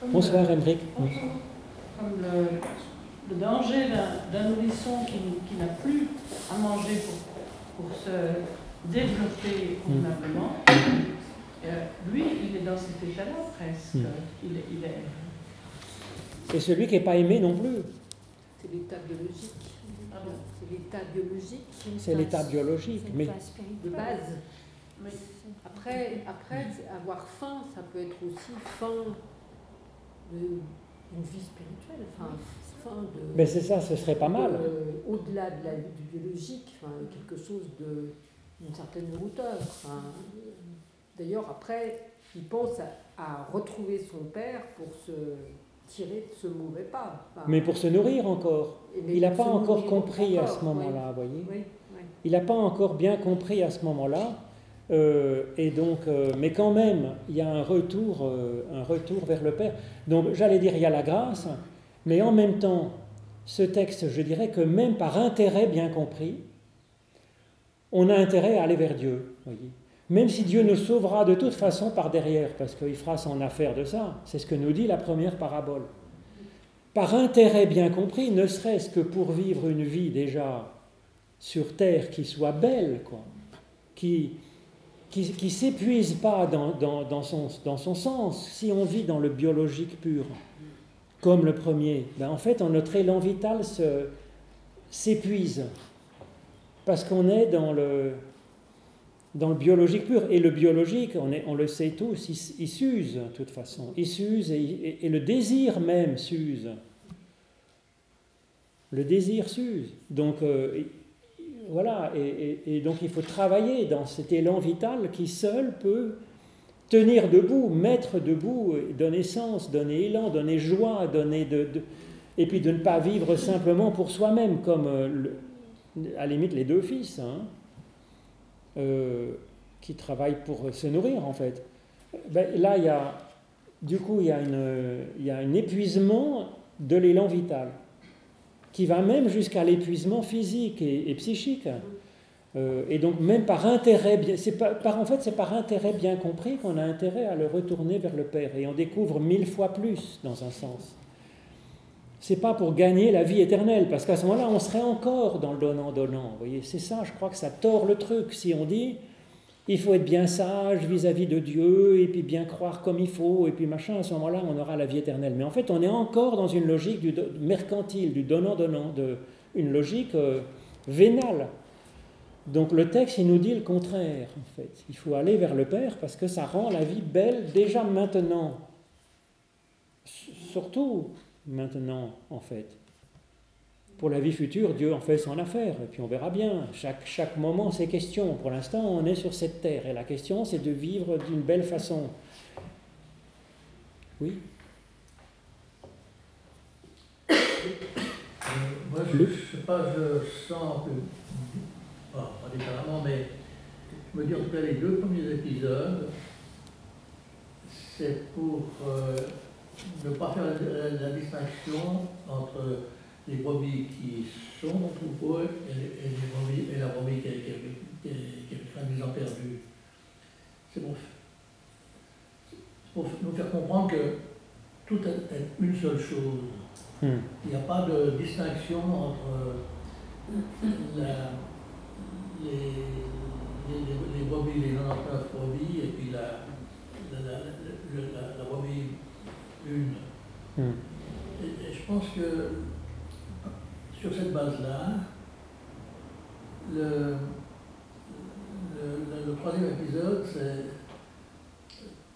comme
Bonsoir,
le-
Henrik.
Comme le, le danger d'un- nourrisson qui, qui n'a plus à manger pour, pour se développer convenablement. Euh, lui, il est dans cet état-là presque.
Mm.
Il, est- il est.
Et celui qui n'est pas aimé non plus.
C'est l'état biologique. C'est l'état biologique
C'est l'état biologique. Mais
de base. Après, après, avoir faim, ça peut être aussi faim de- d'une vie spirituelle, enfin, faim de.
mais c'est ça, ce serait pas mal.
euh, Au-delà de la, du biologique, enfin, quelque chose de- d'une certaine hauteur. enfin, D'ailleurs, après, il pense à, à retrouver son père pour se tirer de ce mauvais pas. Enfin,
Mais pour se nourrir encore. Il n'a pas encore compris à ce moment-là, vous voyez.
Oui, oui, oui.
Il n'a pas encore bien compris à ce moment-là. Euh, et donc, euh, mais quand même, il y a un retour, euh, un retour vers le Père. Donc, j'allais dire, il y a la grâce, mais en même temps, ce texte, je dirais que même par intérêt bien compris, on a intérêt à aller vers Dieu. voyez. Même si Dieu nous sauvera de toute façon par derrière, parce qu'il fera son affaire de ça. C'est ce que nous dit la première parabole. Par intérêt bien compris, ne serait-ce que pour vivre une vie déjà sur terre qui soit belle, quoi, qui qui, s'épuise pas dans, dans, dans son, dans son sens. Si on vit dans le biologique pur, comme le premier, ben en fait, notre élan vital se- s'épuise parce qu'on est dans le, dans le biologique pur. Et le biologique, on, le sait tous, il, s'use de toute façon. Il s'use et, le désir même s'use. Le désir s'use. Donc, euh, voilà, et, donc il faut travailler dans cet élan vital qui seul peut tenir debout, mettre debout, donner sens, donner élan, donner joie, donner de, et puis de ne pas vivre simplement pour soi-même, comme euh, à la limite les deux fils, hein, euh, qui travaillent pour se nourrir en fait. ben, Là, il y a, du coup, il y, a y a un épuisement de l'élan vital qui va même jusqu'à l'épuisement physique et, psychique. Euh, et donc même par intérêt, pas, par, en fait c'est par intérêt bien compris qu'on a intérêt à le retourner vers le Père. Et on découvre mille fois plus dans un sens. C'est pas pour gagner la vie éternelle, parce qu'à ce moment-là, on serait encore dans le donnant-donnant. Vous voyez, c'est ça, je crois que ça tord le truc. Si on dit, il faut être bien sage vis-à-vis de Dieu, et puis bien croire comme il faut, et puis machin, à ce moment-là, on aura la vie éternelle. Mais en fait, on est encore dans une logique mercantile, du donnant-donnant, une logique euh, vénale. Donc le texte, il nous dit le contraire, en fait. Il faut aller vers le Père parce que ça rend la vie belle déjà maintenant. Surtout maintenant, en fait. Pour la vie future, Dieu en fait son affaire, et puis on verra bien. Chaque, chaque moment, c'est question. Pour l'instant, on est sur cette terre, et la question, c'est de vivre d'une belle façon. Oui?
Euh, Moi, je ne sais pas, je sens que, pas, pas différemment, mais je me tout cas, les deux premiers épisodes, c'est pour. Euh, ne pas faire la, distinction entre les brebis qui sont au troupeau et, les, brebis, et la brebis qui, qui, qui, est une mise en perdu. C'est pour, pour, nous faire comprendre que tout est, une seule chose. Hmm. Il n'y a pas de distinction entre la, les, les, les, brebis, les 99 brebis, et puis la, la, la, la brebis une. Hmm. Et, je pense que sur cette base-là, le, le, troisième épisode, c'est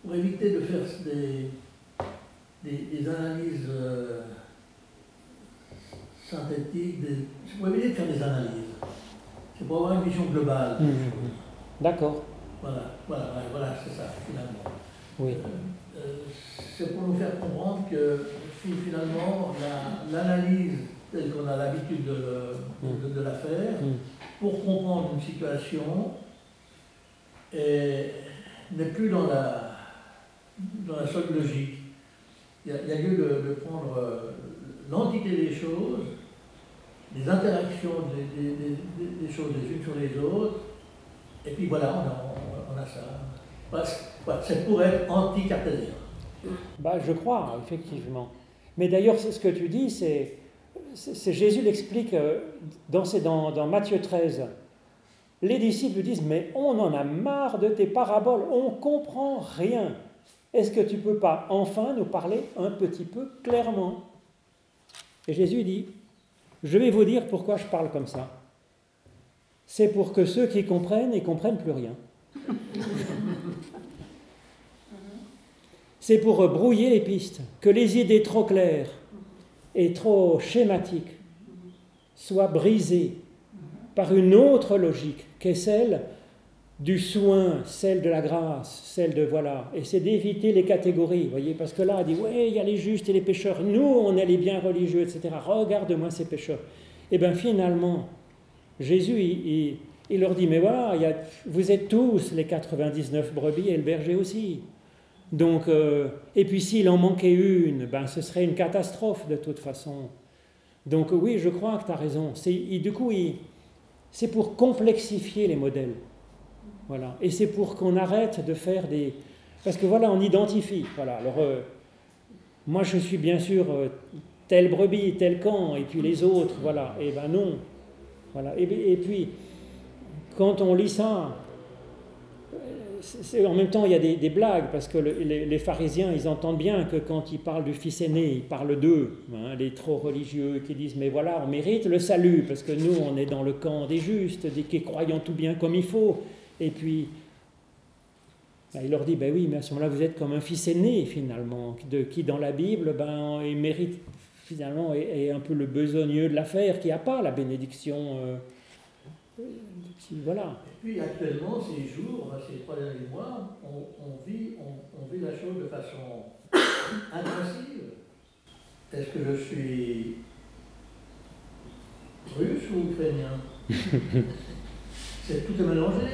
pour éviter de faire des, des, analyses euh, synthétiques, c'est pour éviter de faire des analyses. C'est pour avoir une vision globale. Hmm,
D'accord.
Voilà, voilà, voilà, c'est ça, finalement.
Oui.
Euh, c'est pour nous faire comprendre que finalement l'analyse telle qu'on a l'habitude de, de, la faire, mm. pour comprendre une situation, n'est plus dans la, dans la seule logique. Il y a, lieu de, prendre euh, l'entité des choses, les interactions des, choses les unes sur les autres, et puis voilà, on a, on a ça. C'est pour être anti-cartésien.
Bah, je crois, effectivement. Mais d'ailleurs, ce que tu dis, c'est, Jésus l'explique euh, dans, dans, Matthieu 13. Les disciples disent, mais on en a marre de tes paraboles, on comprend rien. Est-ce que tu peux pas enfin nous parler un petit peu clairement? Et Jésus dit, je vais vous dire pourquoi je parle comme ça. C'est pour que ceux qui comprennent, ne comprennent plus rien. C'est pour brouiller les pistes, que les idées trop claires et trop schématiques soient brisées par une autre logique qu'est celle du soin, celle de la grâce, celle de voilà. Et c'est d'éviter les catégories, voyez, parce que là, on dit, ouais, il y a les justes et les pécheurs, nous, on est les bien religieux, etc. Regarde-moi ces pécheurs. Et eh bien finalement, Jésus, il, leur dit, mais voilà, vous êtes tous les 99 brebis et le berger aussi. Donc, euh, et puis s'il en manquait une, ben, ce serait une catastrophe de toute façon. Donc oui, je crois que tu as raison. du coup, c'est pour complexifier les modèles. Voilà. Et c'est pour qu'on arrête de faire des... Parce que voilà, on identifie. Voilà. Alors, euh, moi, je suis bien sûr euh, telle brebis, tel camp, et puis les autres, voilà. Et ben non. Voilà. Et puis, quand on lit ça, en même temps, il y a des, blagues, parce que les, pharisiens, ils entendent bien que quand ils parlent du fils aîné, ils parlent d'eux, hein, les trop religieux, qui disent, mais voilà, on mérite le salut, parce que nous, on est dans le camp des justes, des qui croyons tout bien comme il faut. Et puis, ben, il leur dit, ben oui, mais à ce moment-là, vous êtes comme un fils aîné, finalement, de, qui, dans la Bible, ben, il mérite, finalement, est, un peu le besogneux de l'affaire, qui n'a pas la bénédiction. Euh, voilà.
Et puis actuellement, ces jours, ces trois derniers mois, on, vit, on, vit la chose de façon intensive. Est-ce que je suis russe ou ukrainien? <laughs> C'est tout est mélangé.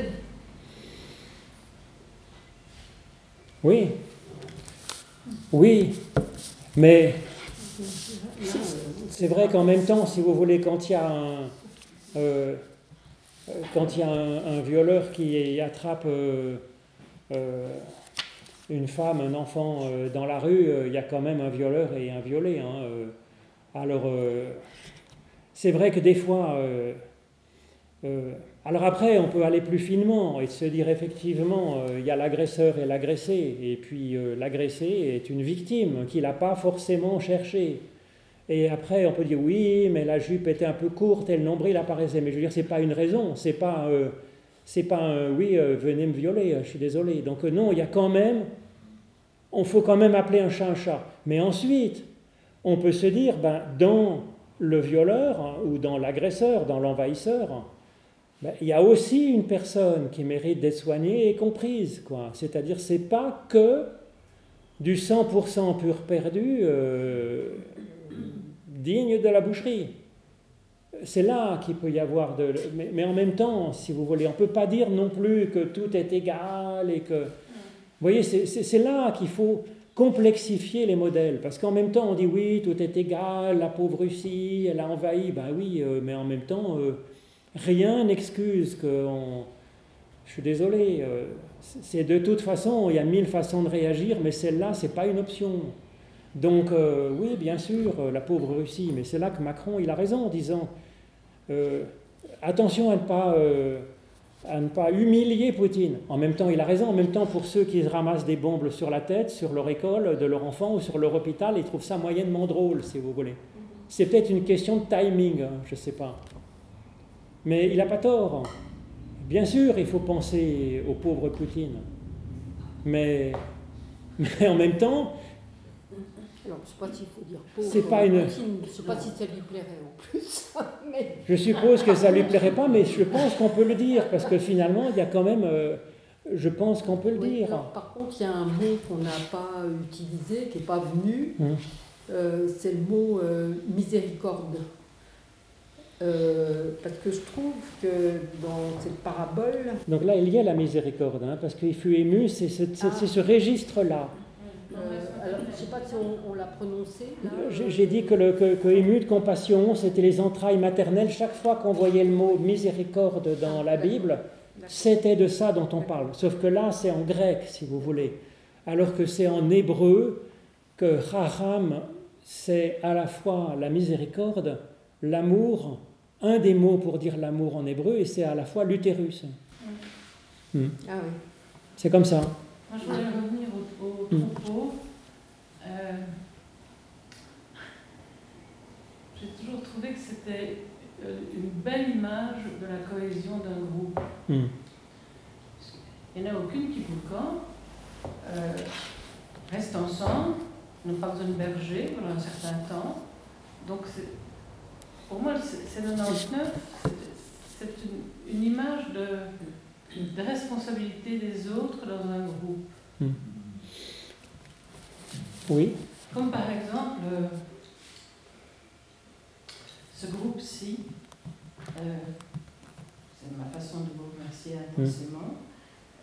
Oui. Oui. Mais c'est vrai qu'en même temps, si vous voulez, quand il y a un, euh, quand il y a un, violeur qui attrape euh, euh, une femme, un enfant dans la rue, il y a quand même un violeur et un violé. Hein, alors, c'est vrai que des fois, alors après, on peut aller plus finement et se dire effectivement, il y a l'agresseur et l'agressé, et puis l'agressé est une victime qu'il n'a pas forcément cherché. Et après, on peut dire oui, mais la jupe était un peu courte et le nombril apparaissait. Mais je veux dire, c'est pas une raison, c'est pas, euh, c'est pas un oui, euh, venez me violer, je suis désolé. Donc euh, non, il y a quand même, on faut quand même appeler un chat un chat. Mais ensuite, on peut se dire, ben, dans le violeur hein, ou dans l'agresseur, dans l'envahisseur, ben, il y a aussi une personne qui mérite d'être soignée et comprise. Quoi. C'est-à-dire, c'est pas que du 100% pur perdu digne de la boucherie. C'est là qu'il peut y avoir de... Mais, en même temps, si vous voulez, on ne peut pas dire non plus que tout est égal et que... Vous voyez, c'est là qu'il faut complexifier les modèles. Parce qu'en même temps, on dit oui, tout est égal, la pauvre Russie, elle a envahi. Ben oui, euh, mais en même temps, euh, rien n'excuse que... Je suis désolé, euh, c'est de toute façon, il y a mille façons de réagir, mais celle-là, ce n'est pas une option. Donc euh, oui, bien sûr, euh, la pauvre Russie, mais c'est là que Macron, il a raison en disant, euh, attention à ne, pas, à ne pas humilier Poutine. En même temps, il a raison, en même temps, pour ceux qui ramassent des bombes sur la tête, sur leur école de leur enfant ou sur leur hôpital, ils trouvent ça moyennement drôle, si vous voulez. C'est peut-être une question de timing, hein, je ne sais pas. Mais il n'a pas tort. Bien sûr, il faut penser au pauvre Poutine. Mais, <laughs> mais en même temps,
je ne sais pas s'il faut dire pauvre.
C'est pas une.
je ne sais pas si ça lui plairait en plus. <laughs> mais...
Je suppose que ça ne lui plairait pas, mais je pense qu'on peut le dire, parce que finalement, il y a quand même. Euh, je pense qu'on peut le dire.
par contre, il y a un mot qu'on n'a pas utilisé, qui n'est pas venu. Hum. Euh, c'est le mot euh, miséricorde. parce que je trouve que dans cette parabole.
Donc là, il y a la miséricorde, hein, parce qu'il fut ému, c'est ce, ah. ce registre-là.
Euh, je ne sais pas si on, l'a prononcé.
J'ai dit que, le, que, ému de compassion, c'était les entrailles maternelles. Chaque fois qu'on voyait le mot miséricorde dans la Bible, c'était de ça dont on parle. Sauf que là, c'est en grec, si vous voulez. Alors que c'est en hébreu que Raham, c'est à la fois la miséricorde, l'amour, un des mots pour dire l'amour en hébreu, et c'est à la fois l'utérus.
Hmm. Ah oui.
C'est comme ça.
Moi, je voulais revenir au, hmm. troupeau. Euh, j'ai toujours trouvé que c'était euh, une belle image de la cohésion d'un groupe. Hmm. Il n'y en a aucune qui le camp, euh, reste ensemble, n'ont pas besoin de berger pendant un certain temps. Donc, pour moi, c'est 99, c'est une, une image de de responsabilité des autres dans un groupe. Hmm.
Oui.
Comme par exemple, ce groupe-ci, euh, c'est ma façon de vous remercier intensément,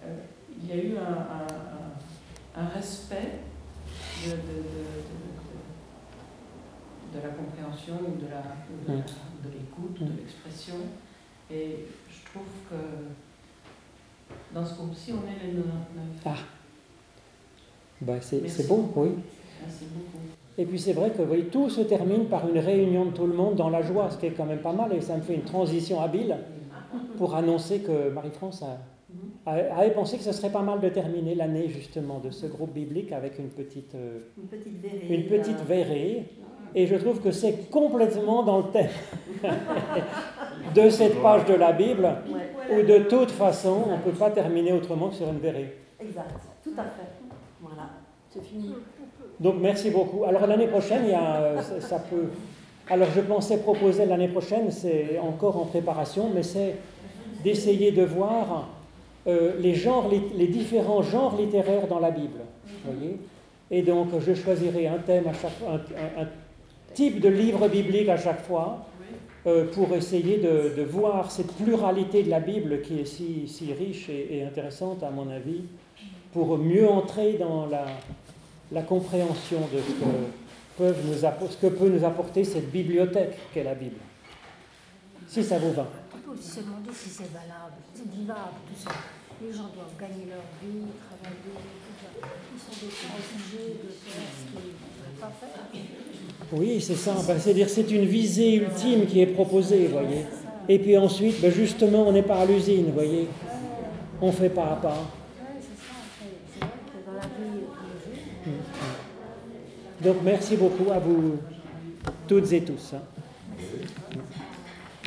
euh, il y a eu un, un, respect de, de, de, la compréhension ou de hmm. l'écoute, de hmm. l'expression. Et je trouve que dans ce groupe-ci, on est les 99. Ah.
Ben, c'est bon, oui. Et puis c'est vrai que voyez, tout se termine par une réunion de tout le monde dans la joie, ce qui est quand même pas mal, et ça me fait une transition habile pour annoncer que Marie-France a, avait pensé que ce serait pas mal de terminer l'année justement de ce groupe biblique avec une petite,
euh, une petite verrée.
Une petite verrée. Et je trouve que c'est complètement dans le thème <laughs> de cette page de la Bible, où de toute façon, on ne peut pas terminer autrement que sur une verrée.
Exact, tout à fait. Voilà, c'est fini.
Donc merci beaucoup. Alors l'année prochaine, a, ça, peut... Alors je pensais proposer l'année prochaine, c'est encore en préparation, mais c'est d'essayer de voir euh, les, genres, les, différents genres littéraires dans la Bible. Voyez et donc je choisirai un thème à chaque un type de livre biblique à chaque fois, euh, pour essayer de, voir cette pluralité de la Bible qui est si riche et, intéressante, à mon avis, pour mieux entrer dans la, la compréhension de ce que, peuvent nous ce que peut nous apporter cette bibliothèque qu'est la Bible. Si ça vous va.
On peut aussi se demander si c'est valable, c'est vivable tout ça. Les gens doivent gagner leur vie, travailler, tout ça. Ils sont des obligés de faire ce qu'ils ne pas faire.
Oui, c'est ça. Ben, C'est-à-dire c'est une visée ultime qui est proposée, voyez. Et puis ensuite, ben, justement, on n'est pas à l'usine, voyez. On fait pas à pas. Donc merci beaucoup à vous toutes et tous. Hein.